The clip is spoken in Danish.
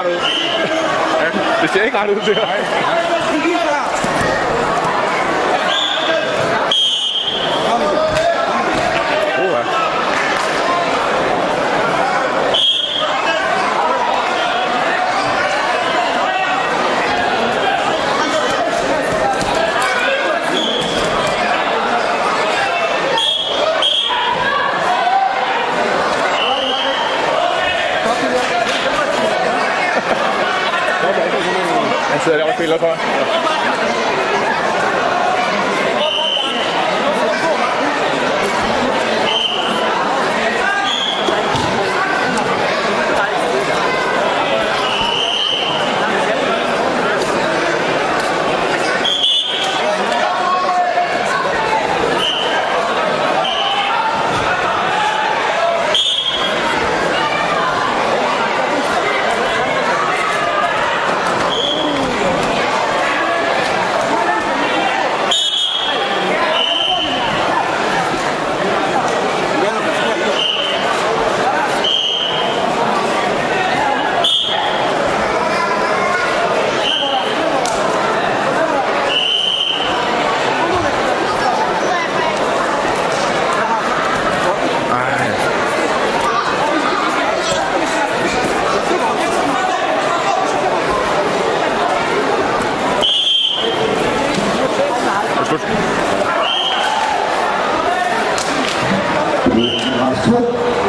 ret ud. Ja, det ser ikke ret ud, det her. Uha. Jetzt werde ich auch Fehler fahren. Christ.